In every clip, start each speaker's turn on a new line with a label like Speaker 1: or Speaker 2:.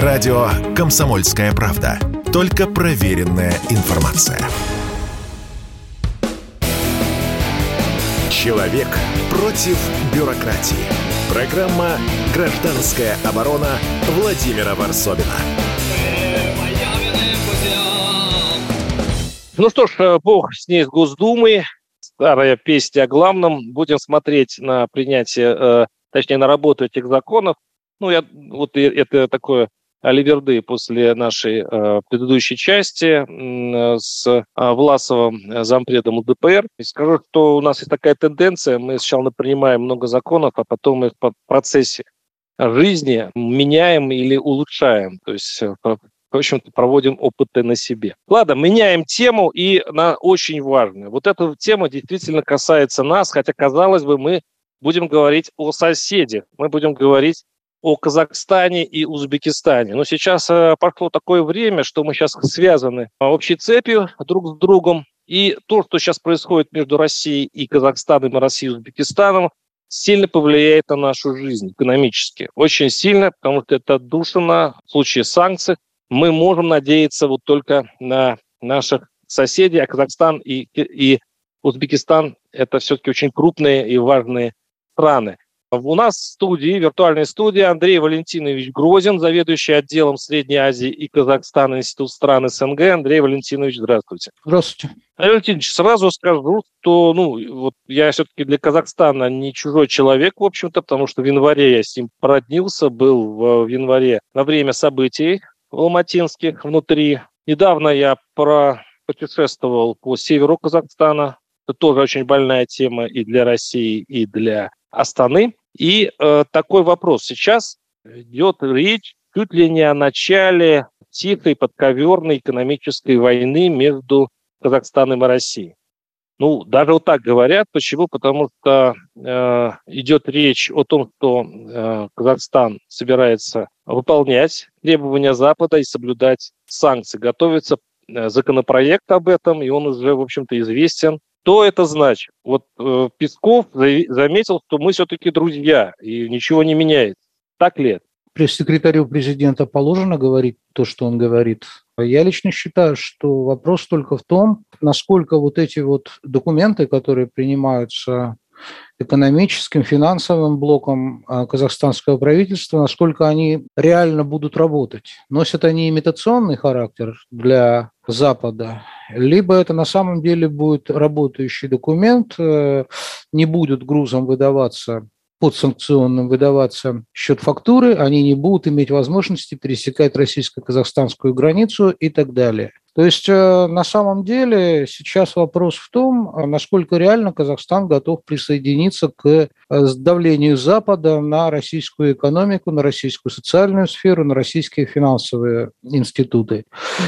Speaker 1: Радио «Комсомольская правда». Только проверенная информация. Человек против бюрократии. Программа «Гражданская оборона» Владимира Варсобина.
Speaker 2: Ну что ж, э, бог с ней с Госдумой. Старая песня о главном. Будем смотреть на принятие, э, точнее, на работу этих законов. Ну, я, вот это такое Аливерды после нашей э, предыдущей части э, с э, Власовым, э, зампредом ЛДПР. И скажу, что у нас есть такая тенденция, мы сначала принимаем много законов, а потом их в процессе жизни меняем или улучшаем. То есть э, в общем-то, проводим опыты на себе. Ладно, меняем тему, и она очень важная. Вот эта тема действительно касается нас, хотя, казалось бы, мы будем говорить о соседях, мы будем говорить о Казахстане и Узбекистане. Но сейчас э, прошло такое время, что мы сейчас связаны общей цепью друг с другом. И то, что сейчас происходит между Россией и Казахстаном, и Россией и Узбекистаном, сильно повлияет на нашу жизнь экономически. Очень сильно, потому что это отдушина в случае санкций. Мы можем надеяться вот только на наших соседей, а Казахстан и, и Узбекистан – это все-таки очень крупные и важные страны. У нас в студии, виртуальной студии, Андрей Валентинович Грозин, заведующий отделом Средней Азии и Казахстана Институт стран СНГ. Андрей Валентинович, здравствуйте.
Speaker 3: Здравствуйте.
Speaker 2: Андрей Валентинович, сразу скажу, что ну, вот я все-таки для Казахстана не чужой человек, в общем-то, потому что в январе я с ним породнился, был в, январе на время событий алматинских внутри. Недавно я про путешествовал по северу Казахстана. Это тоже очень больная тема и для России, и для Астаны. И э, такой вопрос. Сейчас идет речь чуть ли не о начале тихой подковерной экономической войны между Казахстаном и Россией. Ну, даже вот так говорят. Почему? Потому что э, идет речь о том, что э, Казахстан собирается выполнять требования Запада и соблюдать санкции. Готовится э, законопроект об этом, и он уже, в общем-то, известен. Что это значит? Вот э, Песков заметил, что мы все-таки друзья, и ничего не меняется. Так ли это?
Speaker 3: Пресс-секретарю президента положено говорить то, что он говорит. Я лично считаю, что вопрос только в том, насколько вот эти вот документы, которые принимаются экономическим, финансовым блоком а, казахстанского правительства, насколько они реально будут работать. Носят они имитационный характер для Запада, либо это на самом деле будет работающий документ, э, не будет грузом выдаваться подсанкционным выдаваться счет фактуры, они не будут иметь возможности пересекать российско-казахстанскую границу и так далее. То есть э, на самом деле сейчас вопрос в том, насколько реально Казахстан готов присоединиться к э, давлению Запада на российскую экономику, на российскую социальную сферу, на российские финансовые институты.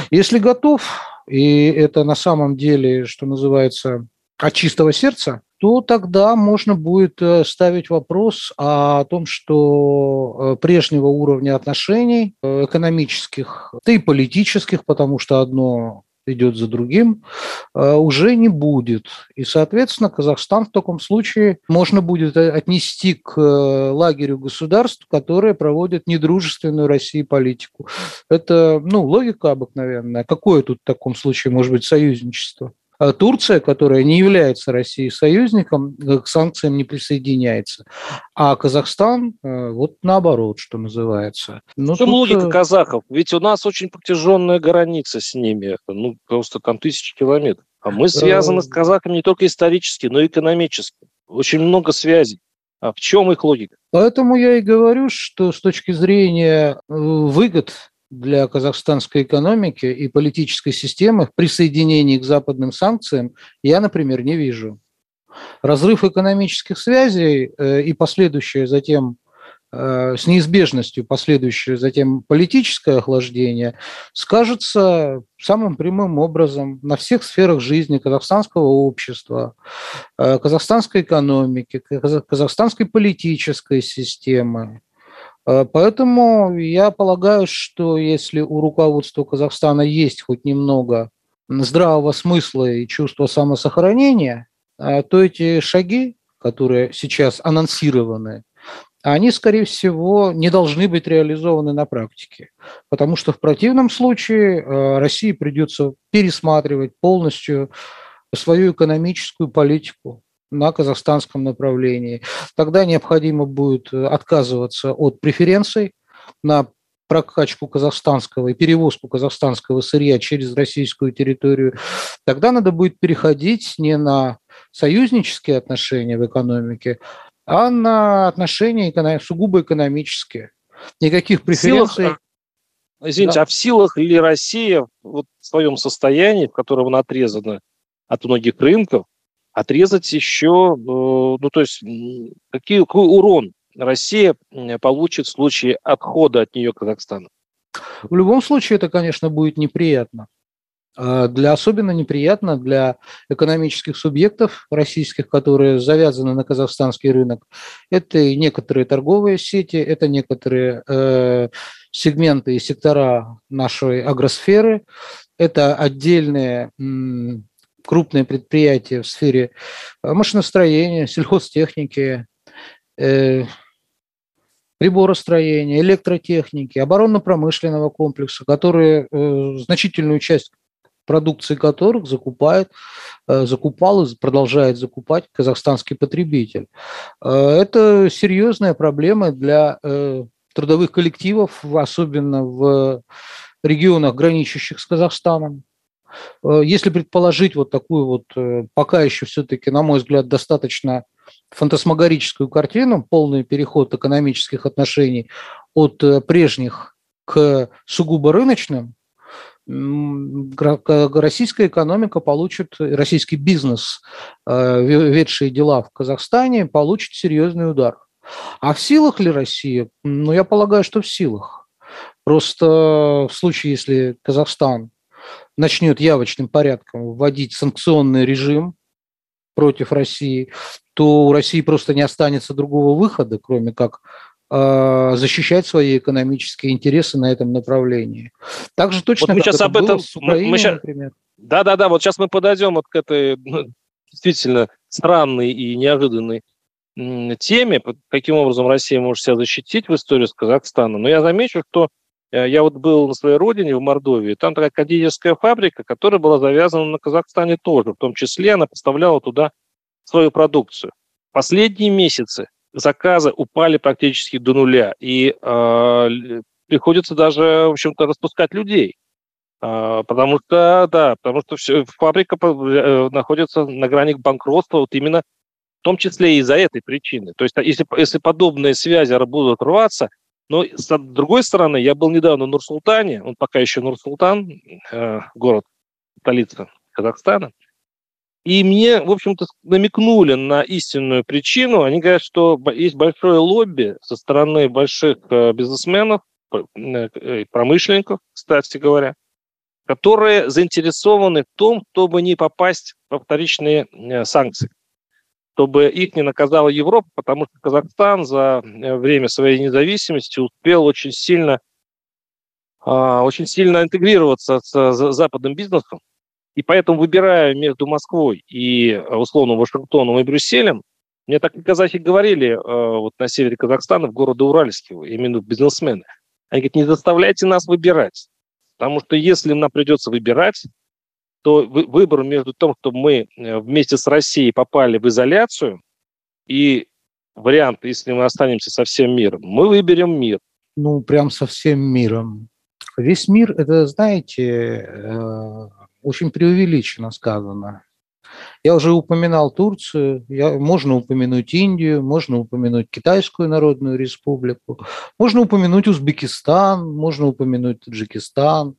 Speaker 3: Если готов, и это на самом деле, что называется, от чистого сердца, то тогда можно будет э, ставить вопрос о том, что э, прежнего уровня отношений э, экономических, да и политических, потому что одно идет за другим, уже не будет. И, соответственно, Казахстан в таком случае можно будет отнести к лагерю государств, которые проводят недружественную России политику. Это, ну, логика обыкновенная. Какое тут в таком случае может быть союзничество? А Турция, которая не является Россией союзником, к санкциям не присоединяется. А Казахстан, э, вот наоборот, что называется.
Speaker 2: Ну, в чем тут... логика э, казахов? Ведь у нас очень протяженная граница с ними. Ну, просто там тысячи километров. А мы связаны с э, казахами не только исторически, но и экономически. Очень много связей. А в чем их логика?
Speaker 3: Поэтому я и говорю, что с точки зрения выгод для казахстанской экономики и политической системы в присоединении к западным санкциям я, например, не вижу. Разрыв экономических связей э, и последующее затем э, с неизбежностью последующее затем политическое охлаждение скажется самым прямым образом на всех сферах жизни казахстанского общества, э, казахстанской экономики, казахстанской политической системы, поэтому я полагаю, что если у руководства Казахстана есть хоть немного здравого смысла и чувства самосохранения, э, то эти шаги, которые сейчас анонсированы, они, скорее всего, не должны быть реализованы на практике. Потому что в противном случае э, России придется пересматривать полностью свою экономическую политику на казахстанском направлении. Тогда необходимо будет отказываться от преференций на прокачку казахстанского и перевозку казахстанского сырья через российскую территорию, тогда надо будет переходить не на союзнические отношения в экономике, а на отношения сугубо экономические. Никаких преференций. Силах,
Speaker 2: извините, да. а в силах ли Россия вот в своем состоянии, в котором она отрезана от многих рынков, отрезать еще, э, ну то есть какие, какой урон Россия получит в случае отхода от нее Казахстана?
Speaker 3: В любом случае это, конечно, будет неприятно. А для особенно неприятно для экономических субъектов российских, которые завязаны на казахстанский рынок. Это и некоторые торговые сети, это некоторые э, сегменты и сектора нашей агросферы, это отдельные крупные предприятия в сфере машиностроения, сельхозтехники, э, приборостроения, электротехники, оборонно-промышленного комплекса, которые э, значительную часть продукции которых закупает, э, закупал и продолжает закупать казахстанский потребитель. Э, это серьезная проблема для э, трудовых коллективов, особенно в регионах, граничащих с Казахстаном. Если предположить вот такую вот, пока еще все-таки, на мой взгляд, достаточно фантасмагорическую картину, полный переход экономических отношений от прежних к сугубо рыночным, российская экономика получит, российский бизнес, э, ведшие дела в Казахстане, получит серьезный удар. А в силах ли Россия? Ну, я полагаю, что в силах. Просто в случае, если Казахстан начнет явочным порядком вводить санкционный режим против России, то у России просто не останется другого выхода, кроме как а, защищать свои экономические интересы на этом направлении. Также точно вот
Speaker 2: мы сейчас об этом, с Украиной, мы, сейчас, например. Да, да, да. Вот сейчас мы подойдем вот к этой ну, действительно странной и неожиданной теме, каким образом Россия может себя защитить в истории с Казахстаном. Но я замечу, что я вот был на своей родине, в Мордовии, там такая кондитерская фабрика, которая была завязана на Казахстане тоже, в том числе она поставляла туда свою продукцию. Последние месяцы заказы упали практически до нуля, и э, приходится даже, в общем-то, распускать людей. Э, потому что, да, потому что все, фабрика э, находится на грани банкротства вот именно в том числе и из-за этой причины. То есть если, если подобные связи будут рваться, но с другой стороны, я был недавно в Нур-Султане, он пока еще Нур-Султан, э, город, столица Казахстана, и мне, в общем-то, намекнули на истинную причину. Они говорят, что есть большое лобби со стороны больших э, бизнесменов, э, промышленников, кстати говоря, которые заинтересованы в том, чтобы не попасть во вторичные э, санкции, чтобы их не наказала Европа, потому что Казахстан за время своей независимости успел очень сильно, а, очень сильно интегрироваться с западным бизнесом, и поэтому, выбирая между Москвой и, э, условно, Вашингтоном и Брюсселем, мне так казахи говорили э, вот на севере Казахстана, в городе Уральске, именно бизнесмены. Они говорят, не заставляйте нас выбирать. Потому что если нам придется выбирать, то выбор между тем, что мы э, вместе с Россией попали в изоляцию, и вариант, если мы останемся со всем миром, мы выберем мир.
Speaker 3: Ну, прям со всем миром. Весь мир, это, знаете, очень преувеличенно сказано. Я уже упоминал Турцию, я, можно упомянуть Индию, можно упомянуть Китайскую Народную Республику, можно упомянуть Узбекистан, можно упомянуть Таджикистан,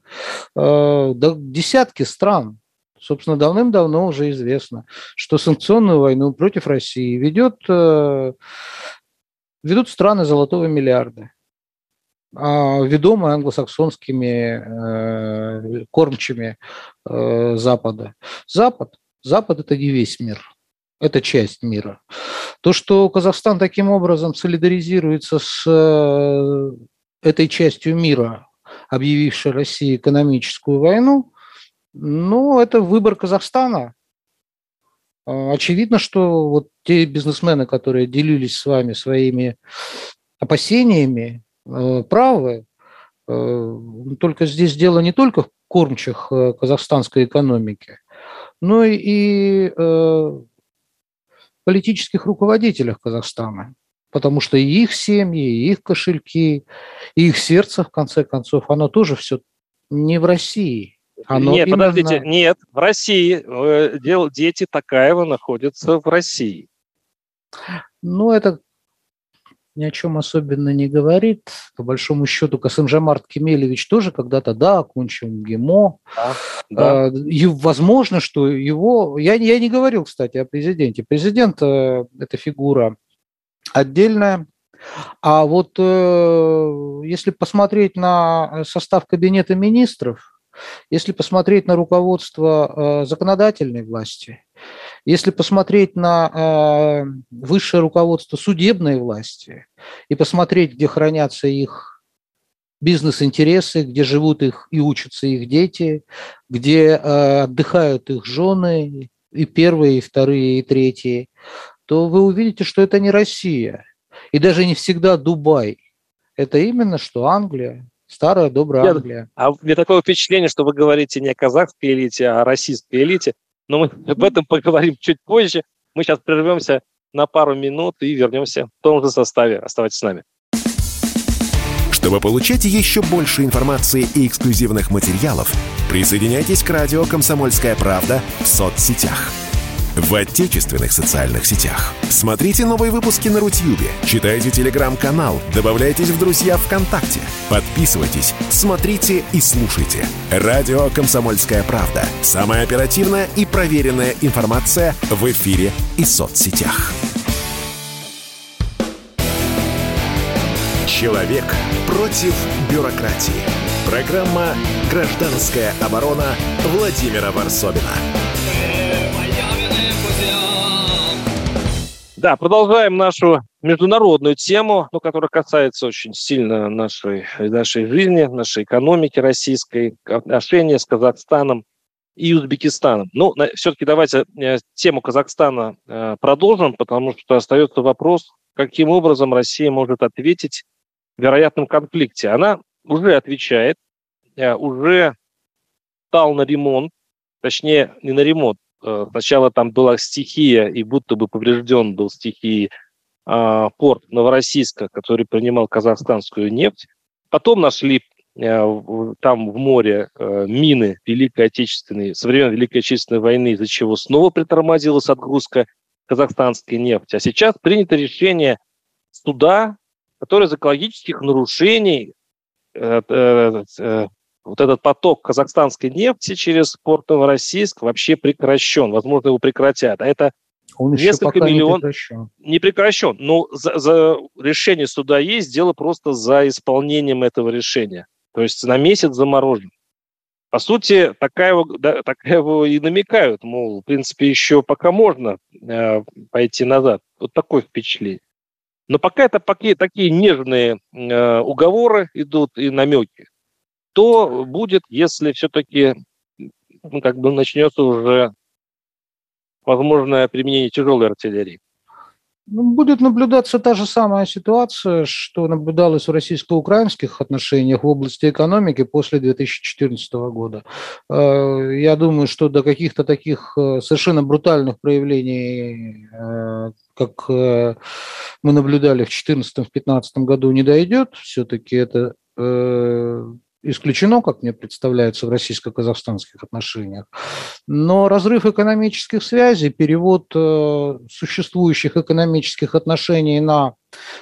Speaker 3: э, да, десятки стран. Собственно, давным-давно уже известно, что санкционную войну против России ведет, э, ведут страны золотого миллиарда. А, ведомы англосаксонскими э, кормчими э, Запада. Запад, Запад – это не весь мир, это часть мира. То, что Казахстан таким образом солидаризируется с э, этой частью мира, объявившей России экономическую войну, ну, это выбор Казахстана. Очевидно, что вот те бизнесмены, которые делились с вами своими опасениями правы. Только здесь дело не только в кормчих казахстанской экономики, но и политических руководителях Казахстана потому что и их семьи, и их кошельки, и их сердце, в конце концов, оно тоже все не в России.
Speaker 2: Оно нет, именно... подождите, нет, в России. Э, дети Такаева находятся в России.
Speaker 3: Ну, это ни о чем особенно не говорит. По большому счету, Касымжамарт Кемелевич тоже когда-то, да, окончил ГИМО. Да, да. И возможно, что его... Я, я не говорил, кстати, о президенте. Президент э, – это фигура отдельная. А вот э, если посмотреть на состав кабинета министров, если посмотреть на руководство э, законодательной власти, если посмотреть на э, высшее руководство судебной власти и посмотреть, где хранятся их бизнес-интересы, где живут их и учатся их дети, где э, отдыхают их жены, и первые, и вторые, и третьи, то вы увидите, что это не Россия. И даже не всегда Дубай. Это именно что Англия, старая добрая Англия.
Speaker 2: А мне такое впечатление, что вы говорите не о казахской элите, а о российской элите. Но мы об этом поговорим чуть позже. Мы сейчас прервемся на пару минут и вернемся в том же составе. Оставайтесь с нами.
Speaker 1: Чтобы получать еще больше информации и эксклюзивных материалов, присоединяйтесь к радио «Комсомольская правда» в соцсетях – в отечественных социальных сетях. Смотрите новые выпуски на Рутьюбе, читайте телеграм-канал, добавляйтесь в друзья ВКонтакте, подписывайтесь, смотрите и слушайте. Радио «Комсомольская правда». Самая оперативная и проверенная информация в эфире и соцсетях. Человек против бюрократии. Программа «Гражданская оборона» Владимира Варсобина.
Speaker 2: Да, продолжаем нашу международную тему, ну, которая касается очень сильно нашей, нашей жизни, нашей экономики российской, отношения с Казахстаном и Узбекистаном. Ну, все-таки давайте э, тему Казахстана э, продолжим, потому что остается вопрос, каким образом Россия может ответить в вероятном конфликте. Она уже отвечает, э, уже стал на ремонт, точнее, не на ремонт, сначала там была стихия, и будто бы поврежден был стихией а, порт Новороссийска, который принимал казахстанскую нефть. Потом нашли э, там в море э, мины Великой Отечественной, со времен Великой Отечественной войны, из-за чего снова притормозилась отгрузка казахстанской нефти. А сейчас принято решение суда, которое из экологических нарушений вот этот поток казахстанской нефти через порт Новороссийск вообще прекращен. Возможно, его прекратят. А это он несколько миллионов... Не прекращен. Не прекращен. Но за, за решение суда есть, дело просто за исполнением этого решения. То есть на месяц заморожен. По сути, такая, да, такая его и намекают, мол, в принципе, еще пока можно э, пойти назад. Вот такое впечатление. Но пока это пока, такие нежные э, уговоры идут и намеки что будет, если все-таки ну, как бы начнется уже возможное применение тяжелой артиллерии?
Speaker 3: Ну, будет наблюдаться та же самая ситуация, что наблюдалась в российско-украинских отношениях в области экономики после 2014 года. Э, я думаю, что до каких-то таких э, совершенно брутальных проявлений, э, как мы наблюдали в 2014-2015 году, не дойдет. Все-таки это исключено, как мне представляется, в российско-казахстанских отношениях. Но разрыв экономических связей, перевод э, существующих экономических отношений на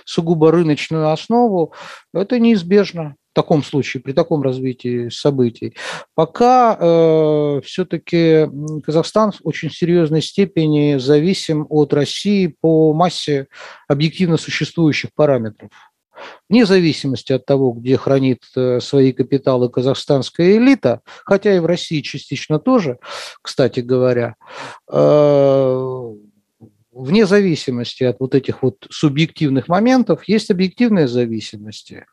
Speaker 3: сугубо рыночную основу, это неизбежно в таком случае, при таком развитии событий. Пока э, все-таки Казахстан в очень серьезной степени зависим от России по массе объективно существующих параметров вне зависимости от того, где хранит э, свои капиталы казахстанская элита, хотя и в России частично тоже, кстати говоря, э, вне зависимости от вот этих вот субъективных моментов есть объективные зависимости.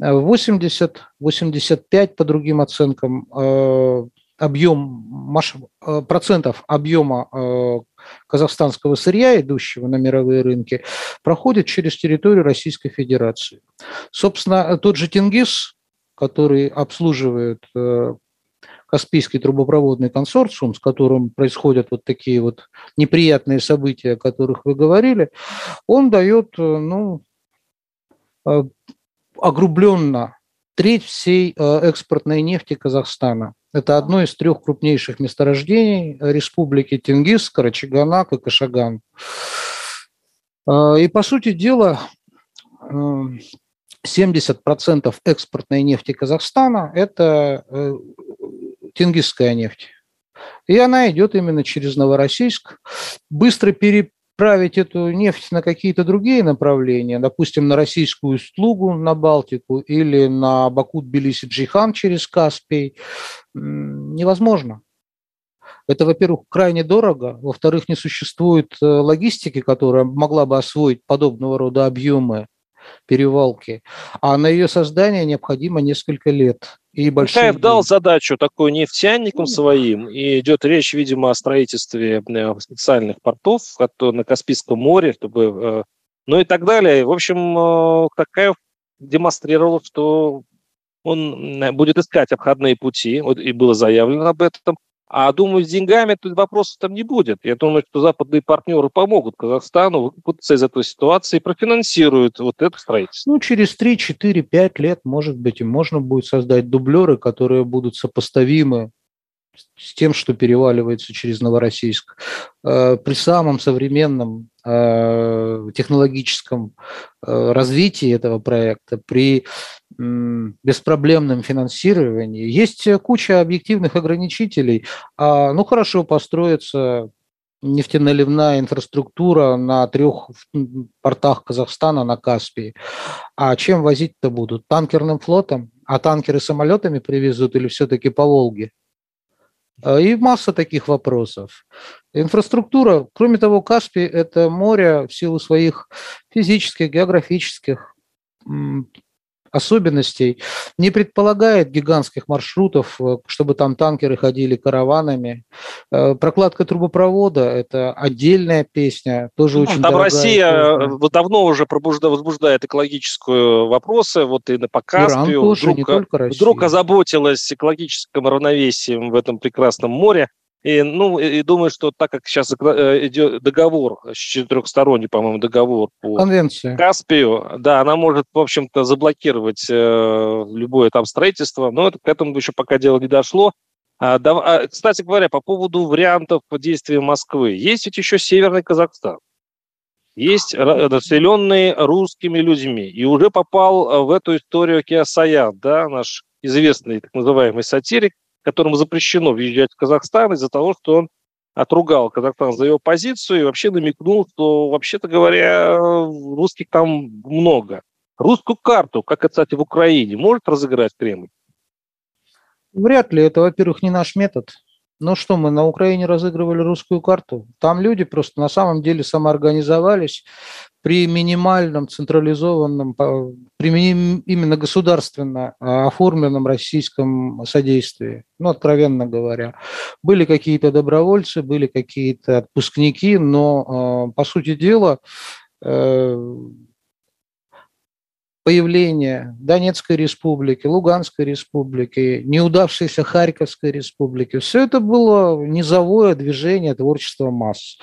Speaker 3: 80-85 по другим оценкам э, объем, процентов объема казахстанского сырья, идущего на мировые рынки, проходит через территорию Российской Федерации. Собственно, тот же Тенгиз, который обслуживает Каспийский трубопроводный консорциум, с которым происходят вот такие вот неприятные события, о которых вы говорили, он дает, э, ну, э, огрубленно треть всей э, экспортной нефти Казахстана. Это одно из трех крупнейших месторождений республики Тенгиз, Карачаганак и Кашаган. И, по сути дела, 70% экспортной нефти Казахстана – это Тенгизская нефть. И она идет именно через Новороссийск. Быстро переправить эту нефть на какие-то другие направления, допустим, на российскую услугу на Балтику или на Баку-Тбилиси-Джихан через Каспий, невозможно. Это, во-первых, крайне дорого, во-вторых, не существует э, логистики, которая могла бы освоить подобного рода объемы перевалки, а на ее создание необходимо несколько лет.
Speaker 2: И большие Каев дал задачу такой нефтяникам своим, и идет речь, видимо, о строительстве э, специальных портов на Каспийском море, чтобы, э, ну и так далее. В общем, Такаев э, демонстрировал, что он будет искать обходные пути, и было заявлено об этом, а думаю, с деньгами тут вопросов там не будет. Я думаю, что западные партнеры помогут Казахстану выкупиться из этой ситуации и профинансируют вот это строительство.
Speaker 3: Ну, через 3, 4, 5 лет, может быть, и можно будет создать дублеры, которые будут сопоставимы с тем, что переваливается через Новороссийск. Э, при самом современном э, технологическом э, развитии этого проекта, при беспроблемном финансировании, есть куча объективных ограничителей. А, ну, хорошо, построится нефтеналивная инфраструктура на трех портах Казахстана на Каспии. А чем возить-то будут? Танкерным флотом? А танкеры самолетами привезут или все-таки по Волге? А, и масса таких вопросов. Инфраструктура, кроме того, Каспий – это море в силу своих физических, географических особенностей, не предполагает гигантских маршрутов, э, чтобы там танкеры ходили караванами. Э, прокладка трубопровода – это отдельная песня, тоже ну, очень
Speaker 2: Там Россия песня. давно уже пробуждает, возбуждает экологические вопросы, вот и на Покаспию. Иран тоже, вдруг, не только Россия. Вдруг озаботилась экологическим равновесием в этом прекрасном море. И, ну, и думаю, что так как сейчас э, идет договор, четырехсторонний, по-моему, договор по Конвенция. Каспию, да, она может, в общем-то, заблокировать э, любое там строительство, но это, к этому еще пока дело не дошло. А, да, а, кстати говоря, по поводу вариантов действия Москвы. Есть ведь еще Северный Казахстан. Есть населенные русскими людьми. И уже попал э, в эту историю Киасаян, да, наш известный так называемый сатирик, которому запрещено въезжать в Казахстан из-за того, что он отругал Казахстан за его позицию и вообще намекнул, что, вообще-то говоря, русских там много. Русскую карту, как, кстати, в Украине, может разыграть Кремль?
Speaker 3: Вряд ли. Это, во-первых, не наш метод. Ну что, мы на Украине разыгрывали русскую карту. Там люди просто на самом деле самоорганизовались при минимальном централизованном, при именно государственно а, оформленном российском содействии, ну, откровенно говоря. Были какие-то добровольцы, были какие-то отпускники, но, а, по сути дела, э, появление Донецкой республики, Луганской республики, неудавшейся Харьковской республики, все это было низовое движение творчества масс.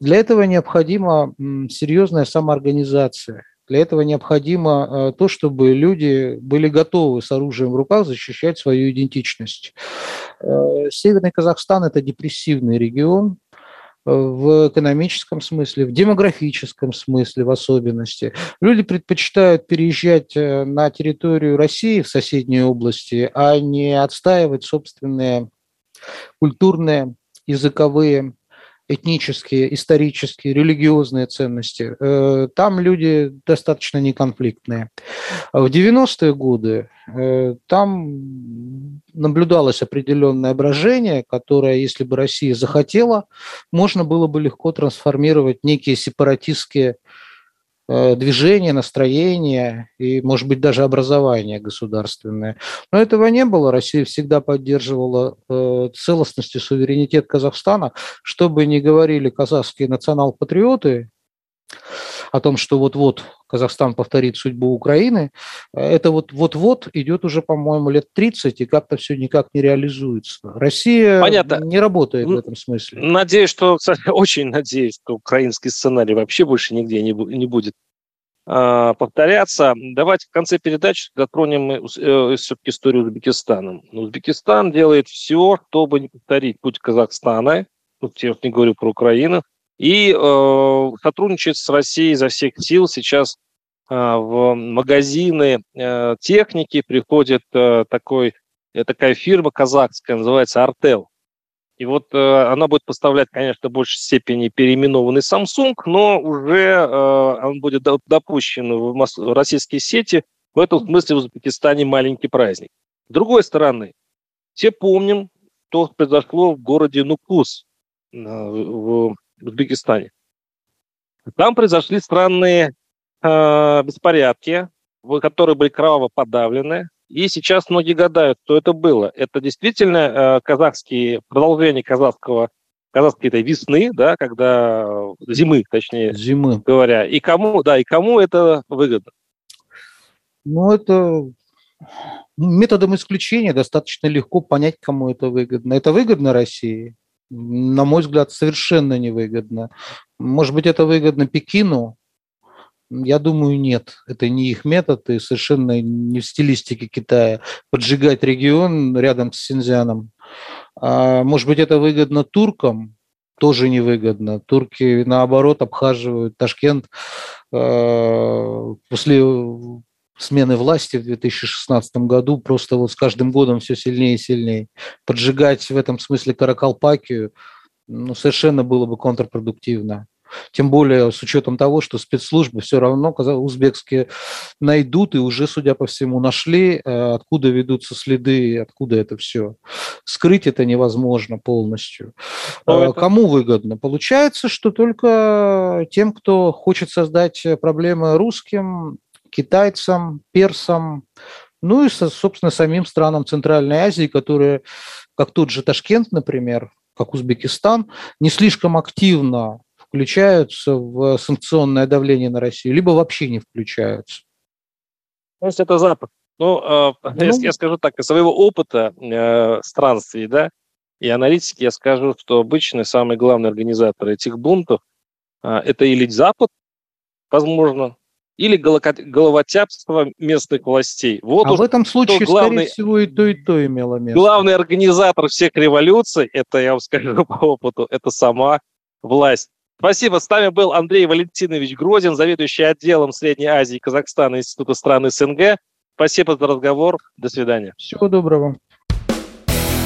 Speaker 3: Для этого необходима серьезная самоорганизация. Для этого необходимо э, то, чтобы люди были готовы с оружием в руках защищать свою идентичность. Э, Северный Казахстан – это депрессивный регион, в экономическом смысле, в демографическом смысле в особенности. Люди предпочитают переезжать э, на территорию России в соседние области, а не отстаивать собственные культурные, языковые этнические, исторические, религиозные ценности. Э, там люди достаточно неконфликтные. В 90-е годы э, там наблюдалось определенное брожение, которое, если бы Россия захотела, можно было бы легко трансформировать некие сепаратистские Э, движение, настроение и, может быть, даже образование государственное. Но этого не было. Россия всегда поддерживала э, целостность и суверенитет Казахстана. Что бы ни говорили казахские национал-патриоты, о том, что вот-вот Казахстан повторит судьбу Украины, э, это вот вот-вот идет уже, по-моему, лет 30, и как-то все никак не реализуется. Россия Понятно. не работает в этом смысле.
Speaker 2: Надеюсь, что, кстати, очень надеюсь, что украинский сценарий вообще больше нигде не, не будет а, повторяться. Давайте в конце передачи затронем э, все-таки историю Узбекистана. Узбекистан делает все, чтобы не повторить путь Казахстана, тут я не говорю про Украину, и э, сотрудничает с Россией изо всех сил. Сейчас э, в магазины э, техники приходит э, такой, э, такая фирма казахская, называется «Артел». И вот э, она будет поставлять, конечно, в большей степени переименованный Samsung, но уже э, он будет допущен в, российские сети. В этом смысле в Узбекистане маленький праздник. С другой стороны, все помним, что произошло в городе Нукус э, в в Узбекистане. Там произошли странные э, беспорядки, которые были кроваво подавлены. И сейчас многие гадают, что это было. Это действительно э, казахские, продолжение казахского, казахской этой весны, да, когда зимы, точнее
Speaker 3: зимы.
Speaker 2: говоря. И кому, да, и кому это выгодно?
Speaker 3: Ну, это методом исключения достаточно легко понять, кому это выгодно. Это выгодно России? На мой взгляд, совершенно невыгодно. Может быть, это выгодно Пекину? Я думаю, нет. Это не их метод и совершенно не в стилистике Китая. Поджигать регион рядом с Синьцзяном. А, может быть, это выгодно туркам? Тоже невыгодно. Турки, наоборот, обхаживают Ташкент а, после смены власти в 2016 году просто вот с каждым годом все сильнее и сильнее. Поджигать в этом смысле Каракалпакию ну, совершенно было бы контрпродуктивно. Тем более с учетом того, что спецслужбы все равно узбекские найдут и уже, судя по всему, нашли, э, откуда ведутся следы, откуда это все. Скрыть это невозможно полностью. Но э, это... Кому выгодно? Получается, что только тем, кто хочет создать проблемы русским, китайцам, персам, ну и, собственно, самим странам Центральной Азии, которые, как тот же Ташкент, например, как Узбекистан, не слишком активно включаются в санкционное давление на Россию, либо вообще не включаются.
Speaker 2: То есть это Запад. Ну, э, ну я скажу так, из своего опыта э, странствий, да, и аналитики я скажу, что обычно самый главный организатор этих бунтов э, это или Запад, возможно, или головотяпство местных властей.
Speaker 3: Вот а в этом случае, главный, скорее всего, и то, и то имело место.
Speaker 2: Главный организатор всех революций, это я вам скажу по опыту, это сама власть. Спасибо. С нами был Андрей Валентинович Грозин, заведующий отделом Средней Азии и Казахстана Института стран СНГ. Спасибо за разговор. До свидания.
Speaker 3: Всего доброго.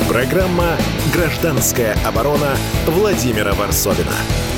Speaker 1: Программа «Гражданская оборона» Владимира Варсовина.